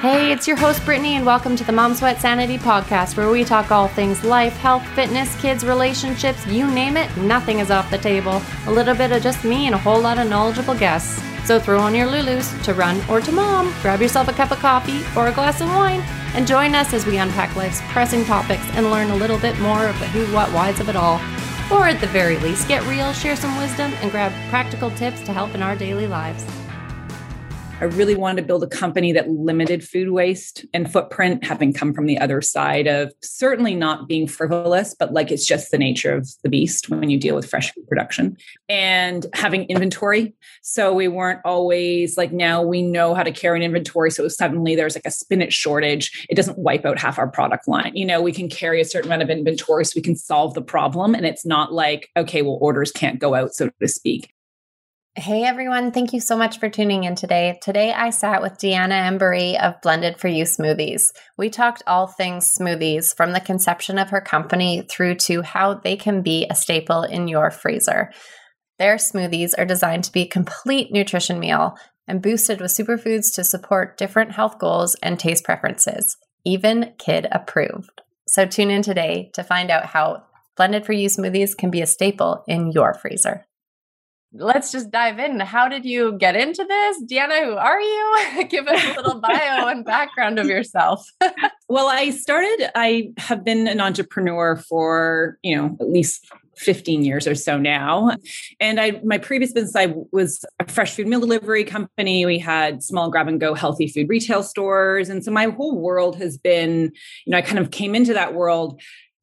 Hey, it's your host, Brittany, and welcome to the Mom Sweat Sanity podcast, where we talk all things life, health, fitness, kids, relationships you name it, nothing is off the table. A little bit of just me and a whole lot of knowledgeable guests. So throw on your Lulus to run or to mom, grab yourself a cup of coffee or a glass of wine, and join us as we unpack life's pressing topics and learn a little bit more of the who, what, whys of it all. Or at the very least, get real, share some wisdom, and grab practical tips to help in our daily lives. I really wanted to build a company that limited food waste and footprint, having come from the other side of certainly not being frivolous, but like it's just the nature of the beast when you deal with fresh food production and having inventory. So we weren't always like now we know how to carry an inventory. So suddenly there's like a spinach shortage, it doesn't wipe out half our product line. You know, we can carry a certain amount of inventory so we can solve the problem. And it's not like, okay, well, orders can't go out, so to speak. Hey everyone, thank you so much for tuning in today. Today I sat with Deanna Embury of Blended for You Smoothies. We talked all things smoothies from the conception of her company through to how they can be a staple in your freezer. Their smoothies are designed to be a complete nutrition meal and boosted with superfoods to support different health goals and taste preferences, even kid approved. So tune in today to find out how Blended for You smoothies can be a staple in your freezer let's just dive in. How did you get into this? Deanna, who are you? Give us a little bio and background of yourself. well, I started, I have been an entrepreneur for, you know, at least 15 years or so now. And I my previous business I was a fresh food meal delivery company. We had small grab and go healthy food retail stores. And so my whole world has been, you know, I kind of came into that world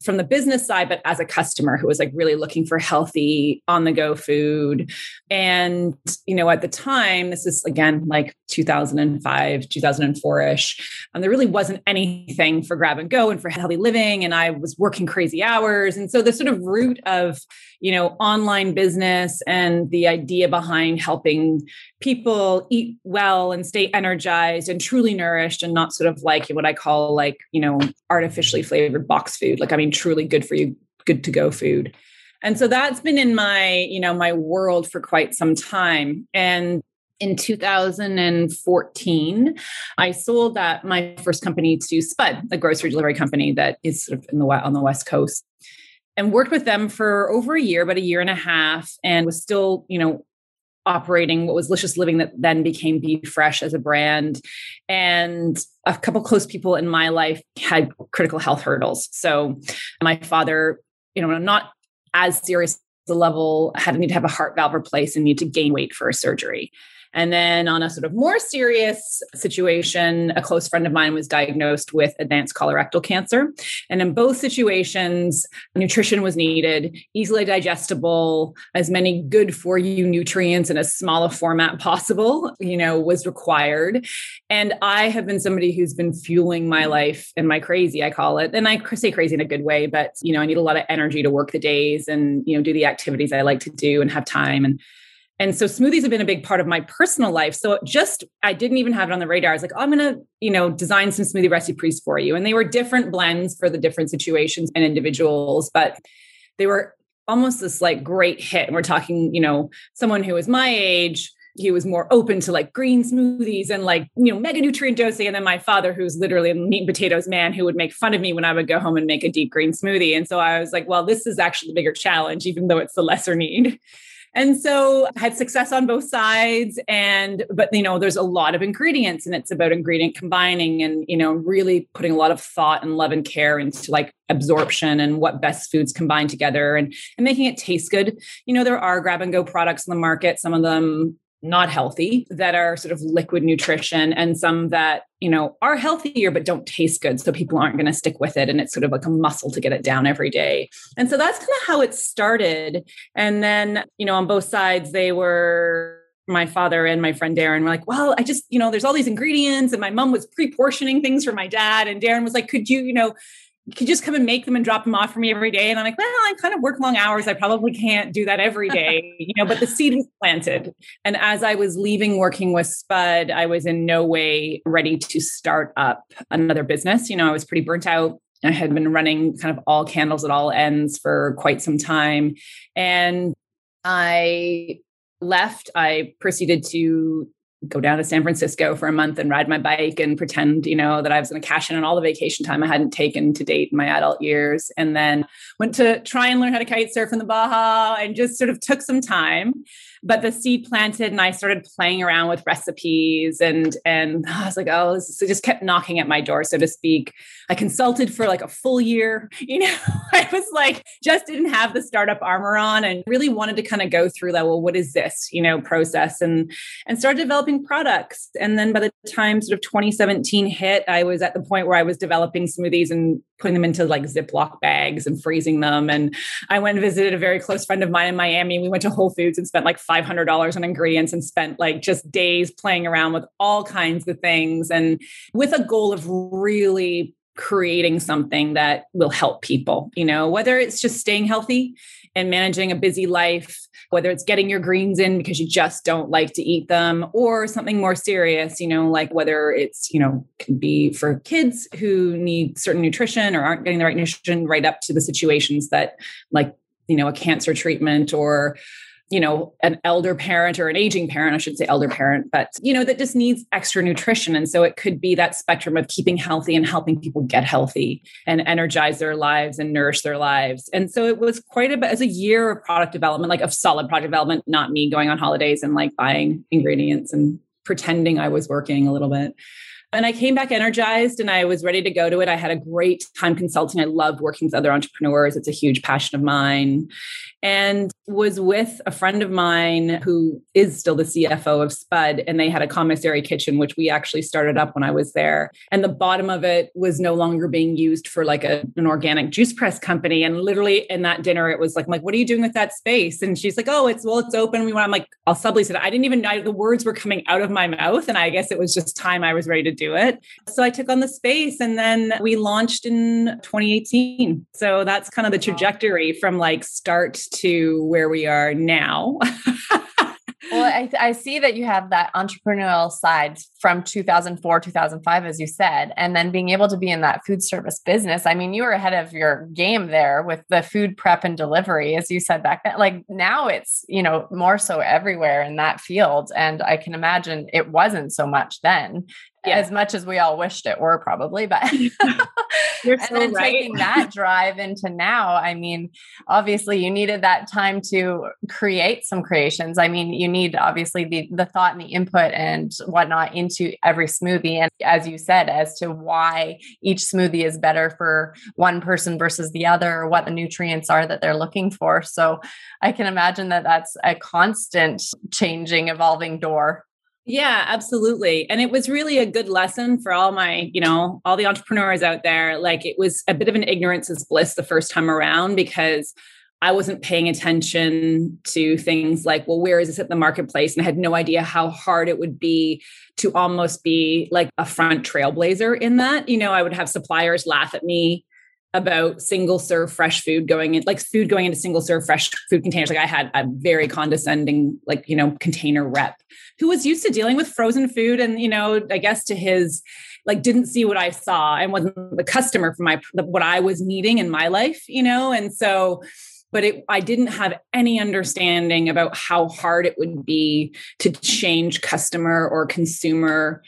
from the business side, but as a customer who was like really looking for healthy on the go food. And, you know, at the time, this is again like 2005, 2004 ish, and um, there really wasn't anything for grab and go and for healthy living. And I was working crazy hours. And so the sort of root of, you know, online business and the idea behind helping people eat well and stay energized and truly nourished and not sort of like what I call like, you know, artificially flavored box food. Like, I mean, truly good for you, good to go food. And so that's been in my, you know, my world for quite some time. And in 2014, I sold that my first company to Spud, a grocery delivery company that is sort of in the on the West Coast and worked with them for over a year, about a year and a half, and was still, you know, operating what was Licious Living that then became Be Fresh as a brand. And a couple close people in my life had critical health hurdles. So my father, you know, not as serious the level had need to have a heart valve replaced and need to gain weight for a surgery. And then on a sort of more serious situation, a close friend of mine was diagnosed with advanced colorectal cancer. And in both situations, nutrition was needed, easily digestible, as many good for you nutrients in as small a format possible, you know, was required. And I have been somebody who's been fueling my life and my crazy, I call it. And I say crazy in a good way, but you know, I need a lot of energy to work the days and, you know, do the activities I like to do and have time. And and so smoothies have been a big part of my personal life. So just, I didn't even have it on the radar. I was like, oh, I'm to, you know, design some smoothie recipes for you. And they were different blends for the different situations and individuals, but they were almost this like great hit. And we're talking, you know, someone who was my age, he was more open to like green smoothies and like you know mega nutrient dosing and then my father who's literally a meat and potatoes man who would make fun of me when i would go home and make a deep green smoothie and so i was like well this is actually the bigger challenge even though it's the lesser need and so I had success on both sides. And, but, you know, there's a lot of ingredients and it's about ingredient combining and, you know, really putting a lot of thought and love and care into like absorption and what best foods combine together and, and making it taste good. You know, there are grab and go products in the market. Some of them not healthy that are sort of liquid nutrition and some that you know are healthier but don't taste good so people aren't going to stick with it and it's sort of like a muscle to get it down every day and so that's kind of how it started and then you know on both sides they were my father and my friend Darren were like, well, I just, you know, there's all these ingredients. And my mom was pre portioning things for my dad. And Darren was like, could you, you know, could just come and make them and drop them off for me every day. And I'm like, well, I kind of work long hours. I probably can't do that every day, you know, but the seed was planted. And as I was leaving working with Spud, I was in no way ready to start up another business. You know, I was pretty burnt out. I had been running kind of all candles at all ends for quite some time. And I left. I proceeded to go down to San Francisco for a month and ride my bike and pretend, you know, that I was going to cash in on all the vacation time I hadn't taken to date in my adult years. And then went to try and learn how to kite surf in the Baja and just sort of took some time but the seed planted and I started playing around with recipes and and I was like, oh, this it just kept knocking at my door, so to speak. I consulted for like a full year. You know, I was like, just didn't have the startup armor on and really wanted to kind of go through that. Well, what is this, you know, process and and started developing products. And then by the time sort of 2017 hit, I was at the point where I was developing smoothies and putting them into like Ziploc bags and freezing them. And I went and visited a very close friend of mine in Miami. We went to Whole Foods and spent like $500 on ingredients and spent like just days playing around with all kinds of things and with a goal of really creating something that will help people, you know, whether it's just staying healthy and managing a busy life, whether it's getting your greens in because you just don't like to eat them, or something more serious, you know, like whether it's, you know, can be for kids who need certain nutrition or aren't getting the right nutrition, right up to the situations that like, you know, a cancer treatment or you know, an elder parent or an aging parent, I should say elder parent, but, you know, that just needs extra nutrition. And so it could be that spectrum of keeping healthy and helping people get healthy and energize their lives and nourish their lives. And so it was quite a bit as a year of product development, like of solid product development, not me going on holidays and like buying ingredients and pretending I was working a little bit. And I came back energized and I was ready to go to it. I had a great time consulting. I loved working with other entrepreneurs. It's a huge passion of mine. And was with a friend of mine who is still the CFO of Spud. And they had a commissary kitchen, which we actually started up when I was there. And the bottom of it was no longer being used for like a, an organic juice press company. And literally in that dinner, it was like, like, what are you doing with that space? And she's like, oh, it's, well, it's open. We want, I'm like, I'll sublease it. I didn't even know the words were coming out of my mouth. And I guess it was just time I was ready to do it. So I took on the space and then we launched in 2018. So that's kind of the trajectory from like start to where we are now. well, I, I, see that you have that entrepreneurial side from 2004, 2005, as you said, and then being able to be in that food service business. I mean, you were ahead of your game there with the food prep and delivery, as you said back then. Like now it's, you know, more so everywhere in that field. And I can imagine it wasn't so much then yeah. as much as we all wished it were probably but You're and then right. taking that drive into now i mean obviously you needed that time to create some creations i mean you need obviously the the thought and the input and whatnot into every smoothie and as you said as to why each smoothie is better for one person versus the other or what the nutrients are that they're looking for so i can imagine that that's a constant changing evolving door yeah, absolutely. And it was really a good lesson for all my, you know, all the entrepreneurs out there. Like it was a bit of an ignorance is bliss the first time around because I wasn't paying attention to things like, well, where is this at the marketplace? And I had no idea how hard it would be to almost be like a front trailblazer in that. You know, I would have suppliers laugh at me about single serve fresh food going in like food going into single serve fresh food containers. Like i had a very condescending like you know container rep who was used to dealing with frozen food and you know i guess to his like didn't see what i saw and wasn't the customer for my what i was needing in my life you know? And so but it, I didn't have any understanding about how hard it would be to change customer or consumer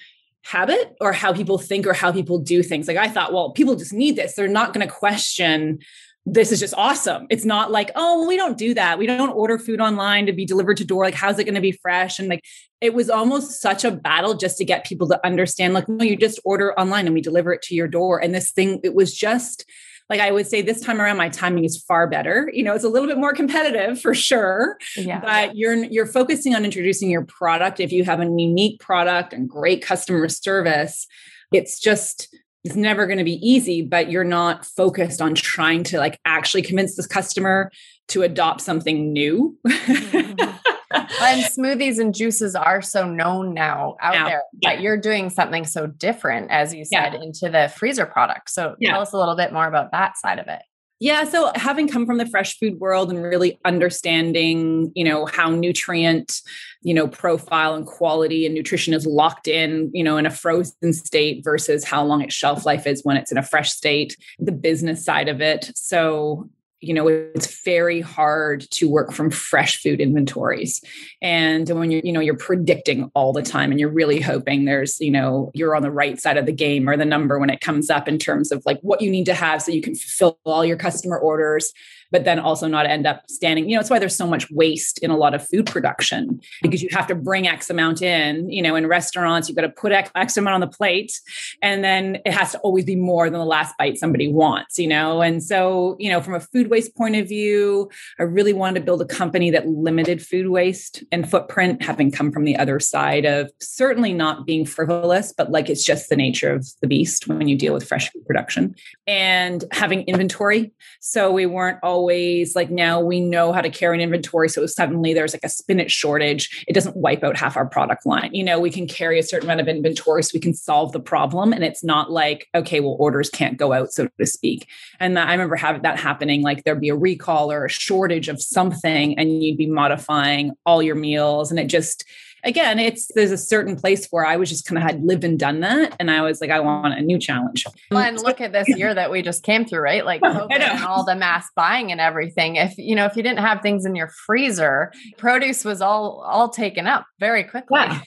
habit or how people think or how people do things. Like I thought, well, people just need this. They're not going to question this is just awesome. It's not like, oh, well, we don't do that. We don't order food online to be delivered to door. Like, how's it going to be fresh? And like, it was almost such a battle just to get people to understand, like, no, you just order online and we deliver it to your door. And this thing, it was just like I would say this time around, my timing is far better. You know, it's a little bit more competitive for sure. Yeah. But you're you're focusing on introducing your product. If you have a unique product and great customer service, it's just it's never going to be easy, but you're not focused on trying to like actually convince this customer to adopt something new. mm-hmm. And smoothies and juices are so known now out now, there yeah. but you're doing something so different as you said yeah. into the freezer product so yeah. tell us a little bit more about that side of it yeah, so having come from the fresh food world and really understanding, you know, how nutrient, you know, profile and quality and nutrition is locked in, you know, in a frozen state versus how long its shelf life is when it's in a fresh state, the business side of it. So you know it's very hard to work from fresh food inventories. And when you're you know you're predicting all the time and you're really hoping there's you know you're on the right side of the game or the number when it comes up in terms of like what you need to have so you can fulfill all your customer orders but then also not end up standing. You know, it's why there's so much waste in a lot of food production because you have to bring X amount in. You know, in restaurants, you've got to put X, amount on the plate, and then it has to always be more than the last bite somebody wants. You know, and so you know, from a food waste point of view, I really wanted to build a company that limited food waste and footprint, having come from the other side of certainly not being frivolous, but like it's just the nature of the beast when you deal with fresh food production and having inventory. So we weren't always always like now we know how to carry an inventory. So suddenly there's like a spinach shortage, it doesn't wipe out half our product line. You know, we can carry a certain amount of inventory so we can solve the problem. And it's not like, okay, well, orders can't go out, so to speak. And I remember having that happening, like there'd be a recall or a shortage of something, and you'd be modifying all your meals. And it just, again, it's there's a certain place where I was just kind of had lived and done that. And I was like, I want a new challenge. Well, and look at this year that we just came through, right? Like COVID and all the mass buying and everything. If you know, if you didn't have things in your freezer, produce was all all taken up very quickly. Yeah.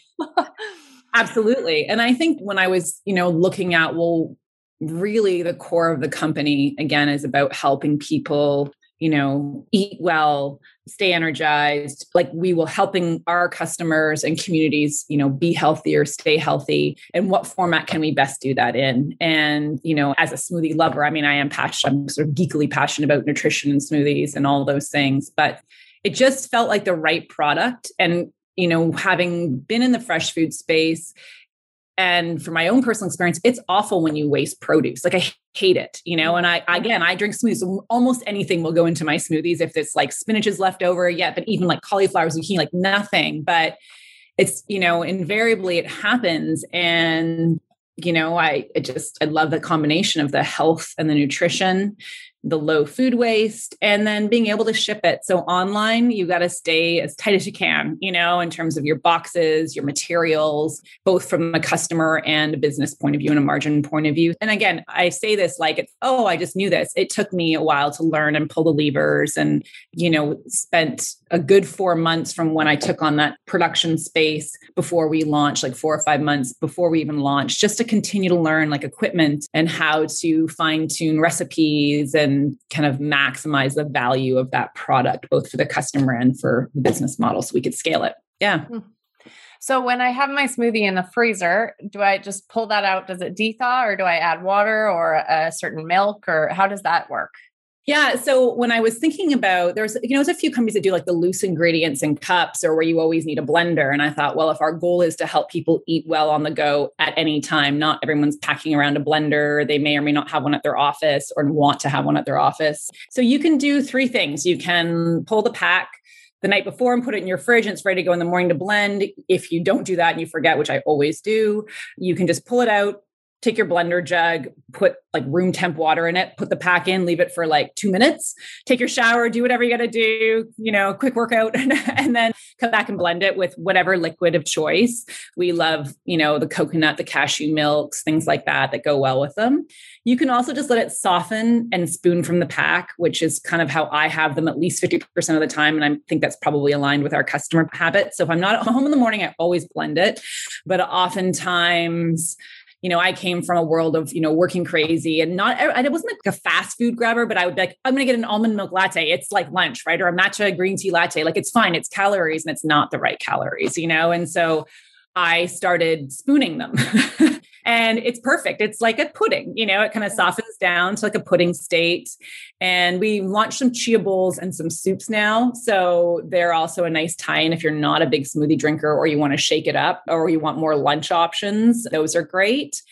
Absolutely. And I think when I was, you know, looking at, well, really the core of the company again is about helping people you know, eat well, stay energized. Like we will helping our customers and communities, you know, be healthier, stay healthy. And what format can we best do that in? And, you know, as a smoothie lover, I mean, I am passionate, I'm sort of geekily passionate about nutrition and smoothies and all those things, but it just felt like the right product. And, you know, having been in the fresh food space, and for my own personal experience it's awful when you waste produce. Like i hate it you know? And i again i drink smoothies. Almost anything will go into my smoothies if it's like spinach is left over yet but even like cauliflower zucchini like nothing. But it's you know invariably it happens. And you know i it just i love the combination of the health and the nutrition the low food waste and then being able to ship it. So online, you got to stay as tight as you can, you know, in terms of your boxes, your materials, both from a customer and a business point of view and a margin point of view. And again, I say this like it's, oh, I just knew this. It took me a while to learn and pull the levers and, you know, spent a good four months from when I took on that production space before we launched, like four or five months before we even launched, just to continue to learn like equipment and how to fine tune recipes and kind of maximize the value of that product, both for the customer and for the business model so we could scale it. Yeah. Hmm. So when I have my smoothie in the freezer, do I just pull that out? Does it dethaw or do I add water or a certain milk or how does that work? Yeah. So when I was thinking about there's you know there's a few companies that do like the loose ingredients in cups or where you always need a blender. And I thought, well, if our goal is to help people eat well on the go at any time, not everyone's packing around a blender. They may or may not have one at their office or want to have one at their office. So you can do three things. You can pull the pack the night before and put it in your fridge and it's ready to go in the morning to blend. If you don't do that and you forget, which I always do, you can just pull it out, take your blender jug, put like room temp water in it, put the pack in, leave it for like two minutes, take your shower, do whatever you got to do, you know, quick workout, and then come back and blend it with whatever liquid of choice. We love, you know, the coconut, the cashew milks, things like that that go well with them. You can also just let it soften and spoon from the pack, which is kind of how I have them at least 50% of the time. And I think that's probably aligned with our customer habit. So if I'm not at home in the morning, I always blend it. But oftentimes, you know, I came from a world of, you know, working crazy and not, and it wasn't like a fast food grabber, but I would be like, I'm going to get an almond milk latte. It's like lunch, right? Or a matcha green tea latte. Like it's fine. It's calories and it's not the right calories, you know? And so I started spooning them. and it's perfect. It's like a pudding, you know, it kind of softens down to like a pudding state. And we launched some chia bowls and some soups now. So they're also a nice tie in if you're not a big smoothie drinker or you want to shake it up or you want more lunch options. Those are great.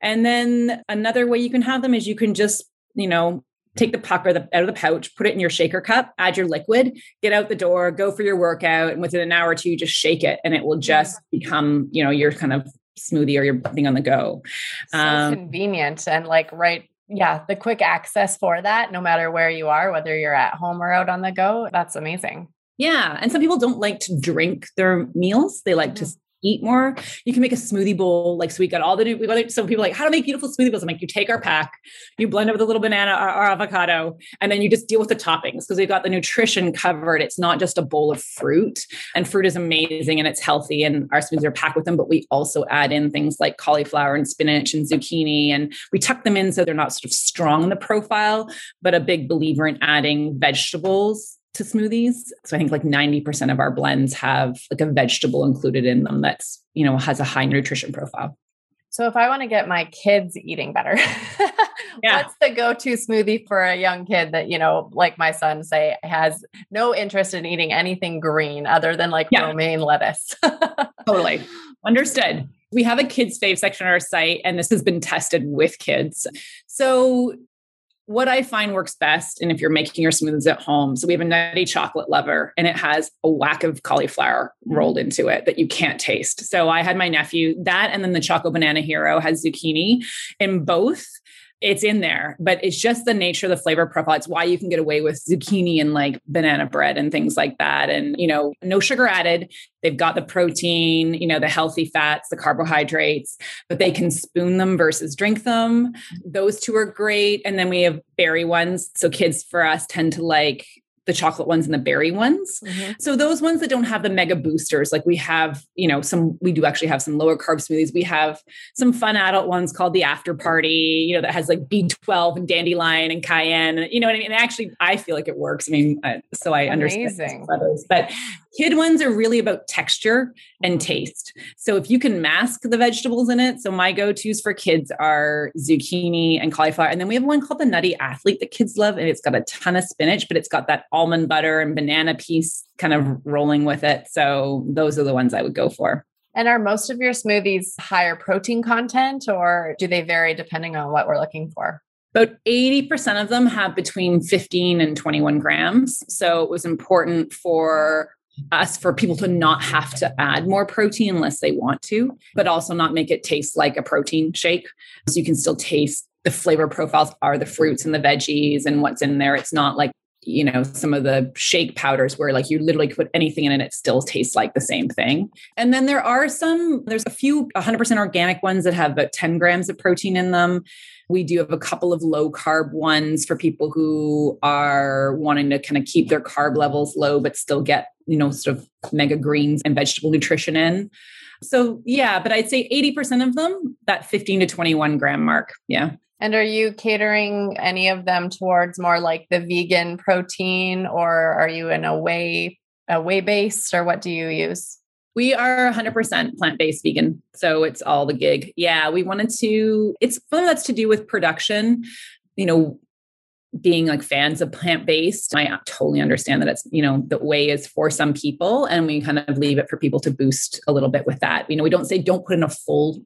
And then another way you can have them is you can just, you know, take the puck or the, out of the pouch, put it in your shaker cup, add your liquid, get out the door, go for your workout, and within an hour or two, just shake it, and it will just become, you know, your kind of smoothie or your thing on the go. So um, convenient and like right. Yeah, the quick access for that, no matter where you are, whether you're at home or out on the go, that's amazing. Yeah. And some people don't like to drink their meals. They like mm-hmm. to eat more. You can make a smoothie bowl. Like, so we got all the new, we got some people like, how to make beautiful smoothie bowls. I'm like, you take our pack, you blend it with a little banana or, or avocado, and then you just deal with the toppings because we've got the nutrition covered. It's not just a bowl of fruit, and fruit is amazing and it's healthy, and our smoothies are packed with them. But we also add in things like cauliflower and spinach and zucchini, and we tuck them in so they're not sort of strong in the profile, but a big believer in adding vegetables to smoothies. So I think like 90% of our blends have like a vegetable included in them that's, you know, has a high nutrition profile. So if I want to get my kids eating better, yeah. what's the go-to smoothie for a young kid that, you know, like my son say has no interest in eating anything green other than like yeah. romaine lettuce? totally. Understood. We have a kids fave section on our site and this has been tested with kids. So what I find works best, and if you're making your smoothies at home, so we have a nutty chocolate lover and it has a whack of cauliflower rolled mm. into it that you can't taste. So I had my nephew, that and then the Choco Banana Hero has zucchini in both it's in there, but it's just the nature of the flavor profile. It's why you can get away with zucchini and like banana bread and things like that. And, you know, no sugar added. They've got the protein, you know, the healthy fats, the carbohydrates, but they can spoon them versus drink them. Those two are great. And then we have berry ones. So kids for us tend to like the chocolate ones and the berry ones. Mm-hmm. So those ones that don't have the mega boosters, like we have, you know, some we do actually have some lower carb smoothies. We have some fun adult ones called the after party, you know, that has like B12 and dandelion and cayenne. You know what I mean? And actually, I feel like it works. I mean, uh, so I Amazing. understand those, but Kid ones are really about texture and mm-hmm. taste. So if you can mask the vegetables in it, so my go-tos for kids are zucchini and cauliflower. And then we have one called the Nutty Athlete that kids love. And it's got a ton of spinach, but it's got that almond butter and banana piece kind of rolling with it. So those are the ones I would go for. And are most of your smoothies higher protein content or do they vary depending on what we're looking for? About 80% of them have between 15 and 21 grams. So it was important for us for people to not have to add more protein unless they want to, but also not make it taste like a protein shake. So you can still taste the flavor profiles are the fruits and the veggies and what's in there. It's not like, you know, some of the shake powders where like you literally put anything in and it still tastes like the same thing. And then there are some, there's a few 100% organic ones that have about 10 grams of protein in them. We do have a couple of low carb ones for people who are wanting to kind of keep their carb levels low, but still get, you know, sort of mega greens and vegetable nutrition in. So, yeah, but I'd say 80% of them, that 15 to 21 gram mark. Yeah. And are you catering any of them towards more like the vegan protein or are you in a way a whey based or what do you use? We are 100% plant based vegan. So it's all the gig. Yeah, we wanted to, it's some of that's to do with production. You know, being like fans of plant based, I totally understand that it's, you know, the way is for some people and we kind of leave it for people to boost a little bit with that. You know, we don't say don't put in a full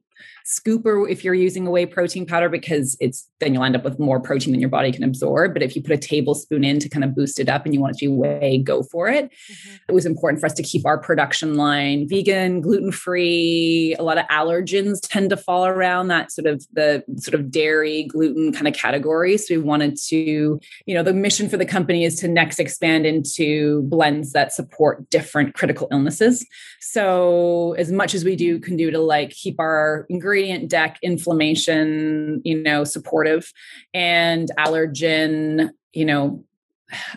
scooper if you're using a whey protein powder because it's then you'll end up with more protein than your body can absorb. But if you put a tablespoon in to kind of boost it up and you want it to be whey, go for it. Mm-hmm. It was important for us to keep our production line vegan, gluten free. A lot of allergens tend to fall around that sort of the sort of dairy, gluten kind of category. So we wanted to, you know, the mission for the company is to next expand into blends that support different critical illnesses. So as much as we do can do to like keep our ingredient deck inflammation, you know, supportive and allergen, you know,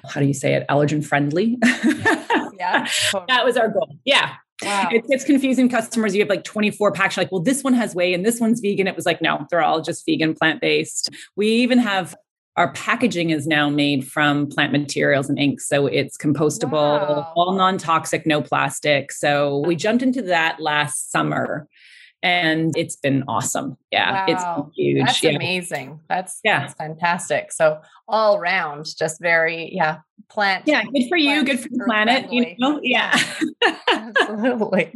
how do you say it? Allergen friendly. Yeah. yeah totally. that was our goal. Yeah. Wow. It, it's confusing customers. You have like 24 packs, like, well, this one has whey and this one's vegan. It was like, no, they're all just vegan, plant based. We even have our packaging is now made from plant materials and ink. So it's compostable, wow. all non toxic, no plastic. So we jumped into that last summer and it's been awesome. Yeah, wow. it's huge. That's yeah. amazing. That's yeah, that's fantastic. So all round, just very yeah, plant. Yeah, good for you, good for the planet. You know, yeah, absolutely.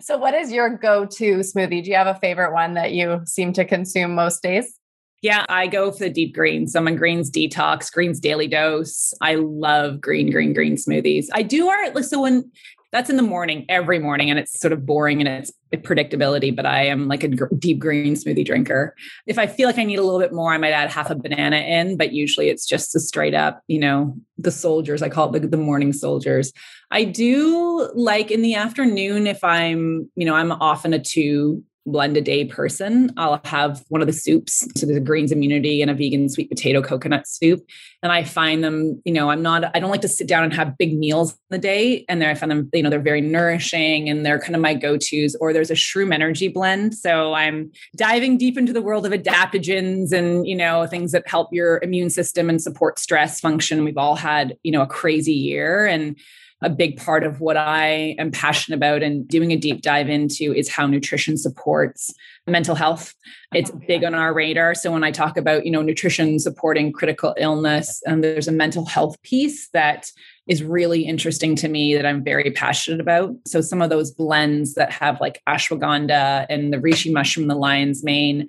So, what is your go-to smoothie? Do you have a favorite one that you seem to consume most days? Yeah, I go for the deep greens. I'm on greens detox, greens daily dose. I love green, green, green smoothies. I do our so when that's in the morning, every morning. And it's sort of boring and it's predictability, but I am like a gr- deep green smoothie drinker. If I feel like I need a little bit more, I might add half a banana in, but usually it's just a straight up, you know, the soldiers, I call it the, the morning soldiers. I do like in the afternoon, if I'm, you know, I'm often a two blend a day person, I'll have one of the soups. So there's a greens immunity and a vegan sweet potato coconut soup. And I find them, you know, I'm not, I don't like to sit down and have big meals in the day. And there I find them, you know, they're very nourishing and they're kind of my go-tos. Or there's a shroom energy blend. So I'm diving deep into the world of adaptogens and, you know, things that help your immune system and support stress function. We've all had, you know, a crazy year. And a big part of what I am passionate about and doing a deep dive into is how nutrition supports mental health. It's oh, big on our radar. So when I talk about, you know, nutrition supporting critical illness, and there's a mental health piece that is really interesting to me that I'm very passionate about. So some of those blends that have like ashwagandha and the reishi mushroom, the lion's mane,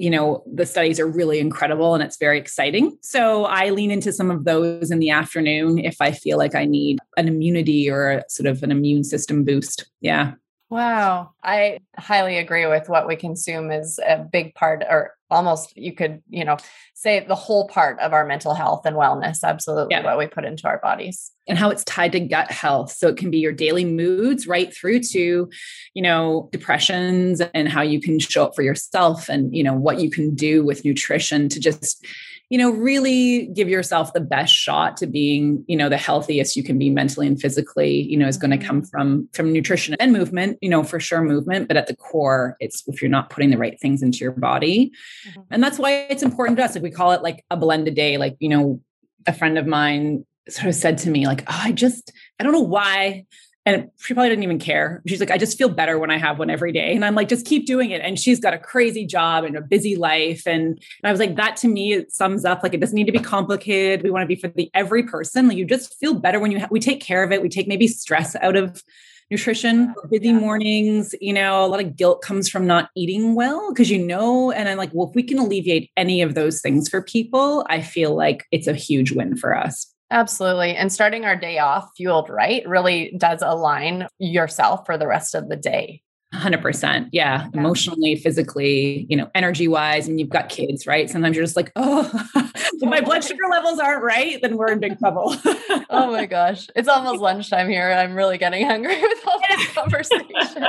you know the studies are really incredible and it's very exciting. So i lean into some of those in the afternoon if i feel like i need an immunity or sort of an immune system boost. Yeah. Wow. I highly agree with what we consume is a big part or almost you could, you know, say the whole part of our mental health and wellness, absolutely yeah. what we put into our bodies. And how it's tied to gut health. So it can be your daily moods right through to, you know, depressions and how you can show up for yourself and, you know, what you can do with nutrition to just you know really give yourself the best shot to being you know the healthiest you can be mentally and physically you know is going to come mm-hmm. from from nutrition and movement you know for sure movement but at the core it's if you're not putting the right things into your body mm-hmm. and that's why it's important to us like we call it like a blended day like you know a friend of mine sort of said to me like oh, i just i don't know why and she probably didn't even care. She's like, I just feel better when I have one every day. And I'm like, just keep doing it. And she's got a crazy job and a busy life. And, and I was like, that to me, it sums up like it doesn't need to be complicated. We want to be for the every person. Like you just feel better when you ha- we take care of it. We take maybe stress out of nutrition, busy mornings. You know, a lot of guilt comes from not eating well because you know, and I'm like, well, if we can alleviate any of those things for people, I feel like it's a huge win for us. Absolutely. And starting our day off fueled right really does align yourself for the rest of the day. 100%. Yeah. yeah. Emotionally, physically, you know, energy wise. And you've got kids, right? Sometimes you're just like, oh, if my blood sugar levels aren't right, then we're in big trouble. oh my gosh. It's almost lunchtime here. I'm really getting hungry with all this conversation.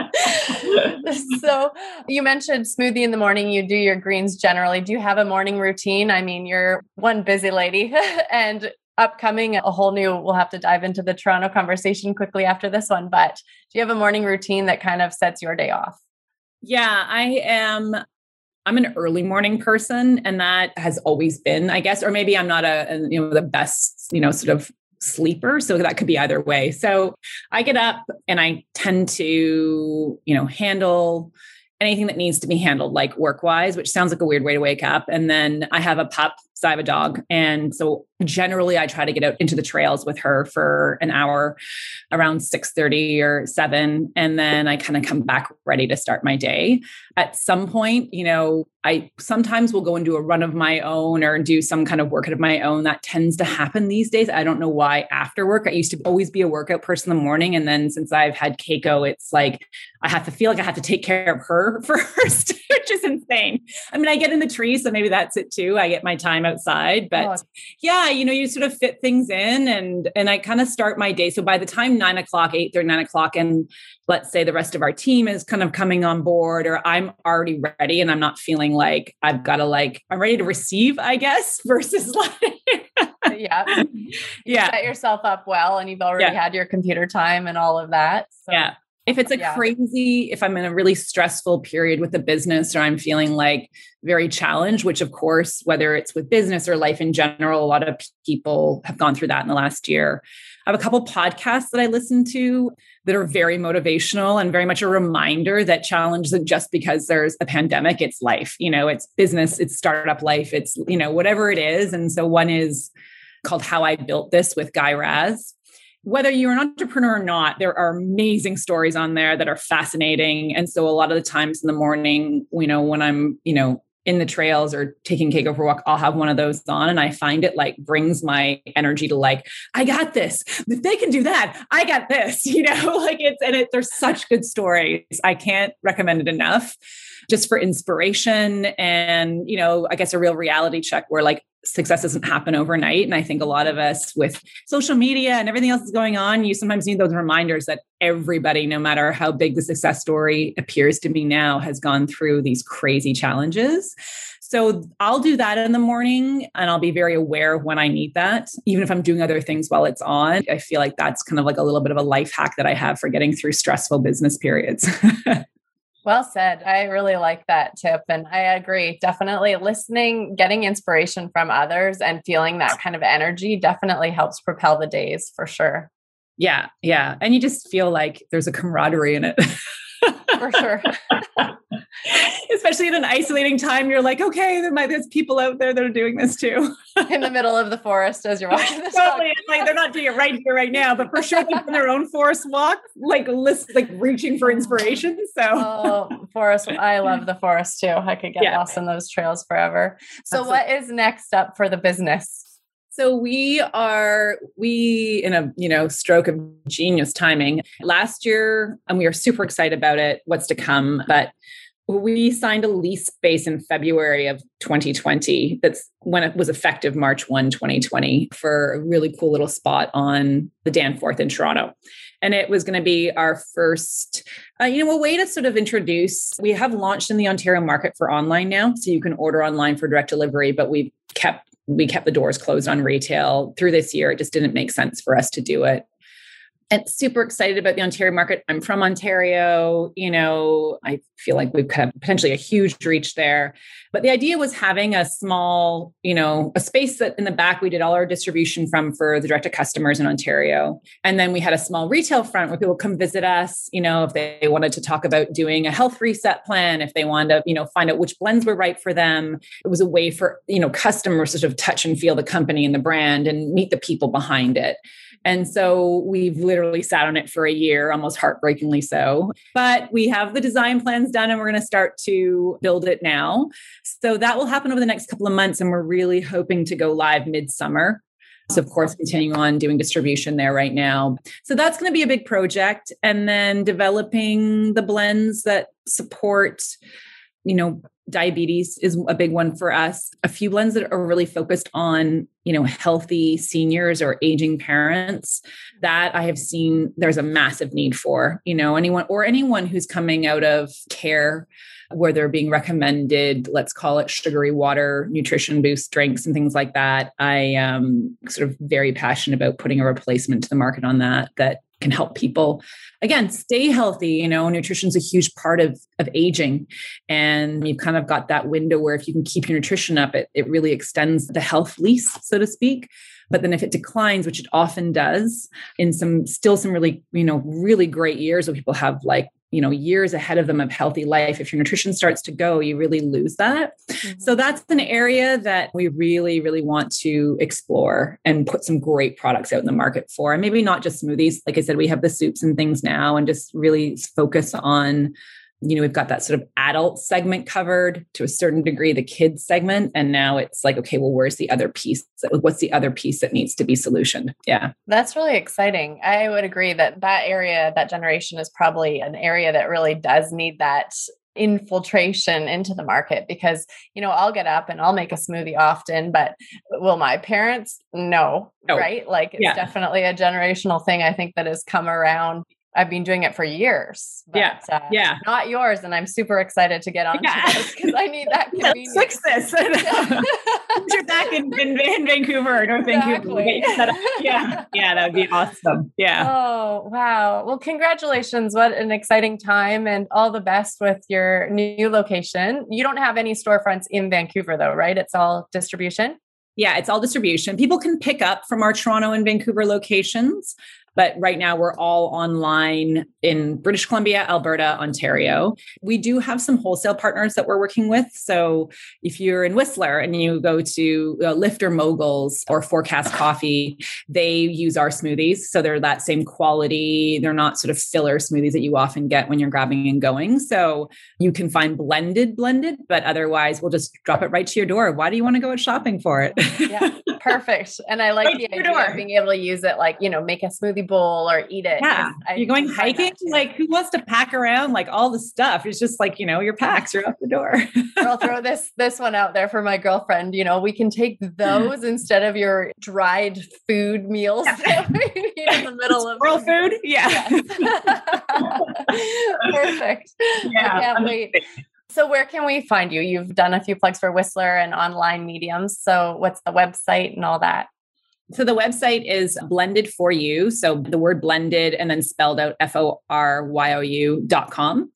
so you mentioned smoothie in the morning. You do your greens generally. Do you have a morning routine? I mean, you're one busy lady and upcoming a whole new we'll have to dive into the toronto conversation quickly after this one but do you have a morning routine that kind of sets your day off yeah i am i'm an early morning person and that has always been i guess or maybe i'm not a, you know the best you know sort of sleeper so that could be either way so i get up and i tend to you know handle anything that needs to be handled like work wise which sounds like a weird way to wake up and then i have a pup so I have a dog. And so generally I try to get out into the trails with her for an hour around 6.30 or 7. And then I kind of come back ready to start my day. At some point, you know, I sometimes will go and do a run of my own or do some kind of workout of my own. That tends to happen these days. I don't know why after work. I used to always be a workout person in the morning. And then since I've had Keiko, it's like I have to feel like I have to take care of her first, which is insane. I mean, I get in the tree, so maybe that's it too. I get my time outside. But oh. yeah, you know, you sort of fit things in and and I kind of start my day. So by the time nine o'clock, eight thirty, nine o'clock, and let's say the rest of our team is kind of coming on board, or I'm already ready and I'm not feeling like I've got to like, I'm ready to receive, I guess, versus like yeah. You yeah. set yourself up well and you've already yeah. had your computer time and all of that. So. Yeah if it's a yeah. crazy if i'm in a really stressful period with the business or i'm feeling like very challenged which of course whether it's with business or life in general a lot of people have gone through that in the last year. I have a couple podcasts that i listen to that are very motivational and very much a reminder that challenge isn't just because there's a pandemic it's life you know it's business it's startup life it's you know whatever it is. And so one is called how i built this with guy raz whether you're an entrepreneur or not, there are amazing stories on there that are fascinating. And so a lot of the times in the morning, you know, when I'm, you know, in the trails or taking for a walk, I'll have one of those on. And I find it like brings my energy to like, I got this. If they can do that, I got this, you know, like it's, and it, there's such good stories. I can't recommend it enough just for inspiration and, you know, I guess a real reality check where like success doesn't happen overnight. And I think a lot of us with social media and everything else that's going on, you sometimes need those reminders that everybody, no matter how big the success story appears to be now, has gone through these crazy challenges. So I'll do that in the morning and I'll be very aware when I need that, even if I'm doing other things while it's on. I feel like that's kind of like a little bit of a life hack that I have for getting through stressful business periods. Well said. I really like that tip. And I agree. Definitely listening, getting inspiration from others, and feeling that kind of energy definitely helps propel the days for sure. Yeah. Yeah. And you just feel like there's a camaraderie in it. for sure. Especially in an isolating time, you're like, okay, there might there's people out there that are doing this too. in the middle of the forest as you're walking the totally. like they're not doing it right here, right now, but for sure in their own forest walk, like list like reaching for inspiration. So oh, forest. I love the forest too. I could get yeah. lost in those trails forever. So Absolutely. what is next up for the business? So we are we in a you know stroke of genius timing last year, and we are super excited about it. What's to come, but we signed a lease space in February of 2020. That's when it was effective March 1, 2020, for a really cool little spot on the Danforth in Toronto. And it was going to be our first, uh, you know, a way to sort of introduce. We have launched in the Ontario market for online now. So you can order online for direct delivery, but we've kept we kept the doors closed on retail through this year. It just didn't make sense for us to do it. And super excited about the Ontario market. I'm from Ontario. You know, I feel like we've got potentially a huge reach there. But the idea was having a small, you know, a space that in the back we did all our distribution from for the direct to customers in Ontario. And then we had a small retail front where people come visit us, you know, if they wanted to talk about doing a health reset plan, if they wanted to, you know, find out which blends were right for them. It was a way for, you know, customers to sort of touch and feel the company and the brand and meet the people behind it. And so we've literally sat on it for a year, almost heartbreakingly so. But we have the design plans done and we're going to start to build it now. So that will happen over the next couple of months. And we're really hoping to go live midsummer. So, of course, continuing on doing distribution there right now. So, that's going to be a big project. And then developing the blends that support, you know, diabetes is a big one for us. A few blends that are really focused on you know healthy seniors or aging parents that i have seen there's a massive need for you know anyone or anyone who's coming out of care where they're being recommended let's call it sugary water nutrition boost drinks and things like that. I am sort of very passionate about putting a replacement to the market on that that can help people. Again stay healthy you know nutrition is a huge part of of aging. And you've kind of got that window where if you can keep your nutrition up it, it really extends the health lease so to speak. But then if it declines which it often does in some still some really you know really great years where people have like you know years ahead of them of healthy life if your nutrition starts to go you really lose that. Mm-hmm. so that's an area that we really really want to explore and put some great products out in the market for. And maybe not just smoothies. Like i said we have the soups and things now and just really focus on you know, we've got that sort of adult segment covered to a certain degree, the kids segment. And now it's like, okay, well, where's the other piece? What's the other piece that needs to be solutioned? Yeah. That's really exciting. I would agree that that area, that generation is probably an area that really does need that infiltration into the market because you know I'll get up and I'll make a smoothie often but will my parents no, no. right like it's yeah. definitely a generational thing I think that has come around I've been doing it for years. But, yeah. Uh, yeah. Not yours. And I'm super excited to get on yeah. this because I need that convenience. Let's fix this. You're back in, in, in Vancouver or North exactly. Vancouver. Yeah. Yeah. That would be awesome. Yeah. Oh, wow. Well, congratulations. What an exciting time and all the best with your new location. You don't have any storefronts in Vancouver though, right? It's all distribution. Yeah, it's all distribution. People can pick up from our Toronto and Vancouver locations. But right now, we're all online in British Columbia, Alberta, Ontario. We do have some wholesale partners that we're working with. So if you're in Whistler and you go to uh, Lift or Moguls or Forecast Coffee, they use our smoothies. So they're that same quality. They're not sort of filler smoothies that you often get when you're grabbing and going. So you can find blended, blended, but otherwise, we'll just drop it right to your door. Why do you want to go out shopping for it? yeah, perfect. And I like right the idea of being able to use it, like, you know, make a smoothie bowl or eat it. Yeah. You're going hiking? Like, who wants to pack around like all the stuff? It's just like, you know, your packs are out the door. I'll throw this this one out there for my girlfriend. You know, we can take those instead of your dried food meals yeah. in the middle of squirrel food. Yeah. Yes. Perfect. Yeah. I can't wait. So, where can we find you? You've done a few plugs for Whistler and online mediums. So, what's the website and all that? So, the website is blended for you. So, the word blended and then spelled out F O R Y O U dot com.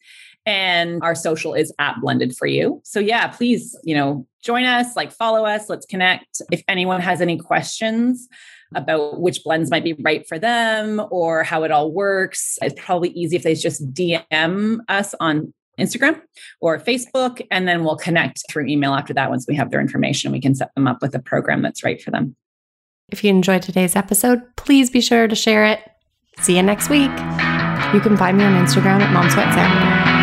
And our social is at blended for you. So, yeah, please, you know, join us, like follow us, let's connect. If anyone has any questions, about which blends might be right for them or how it all works. It's probably easy if they just DM us on Instagram or Facebook, and then we'll connect through email after that once we have their information. We can set them up with a program that's right for them. If you enjoyed today's episode, please be sure to share it. See you next week. You can find me on Instagram at Mom Sweat Sanity.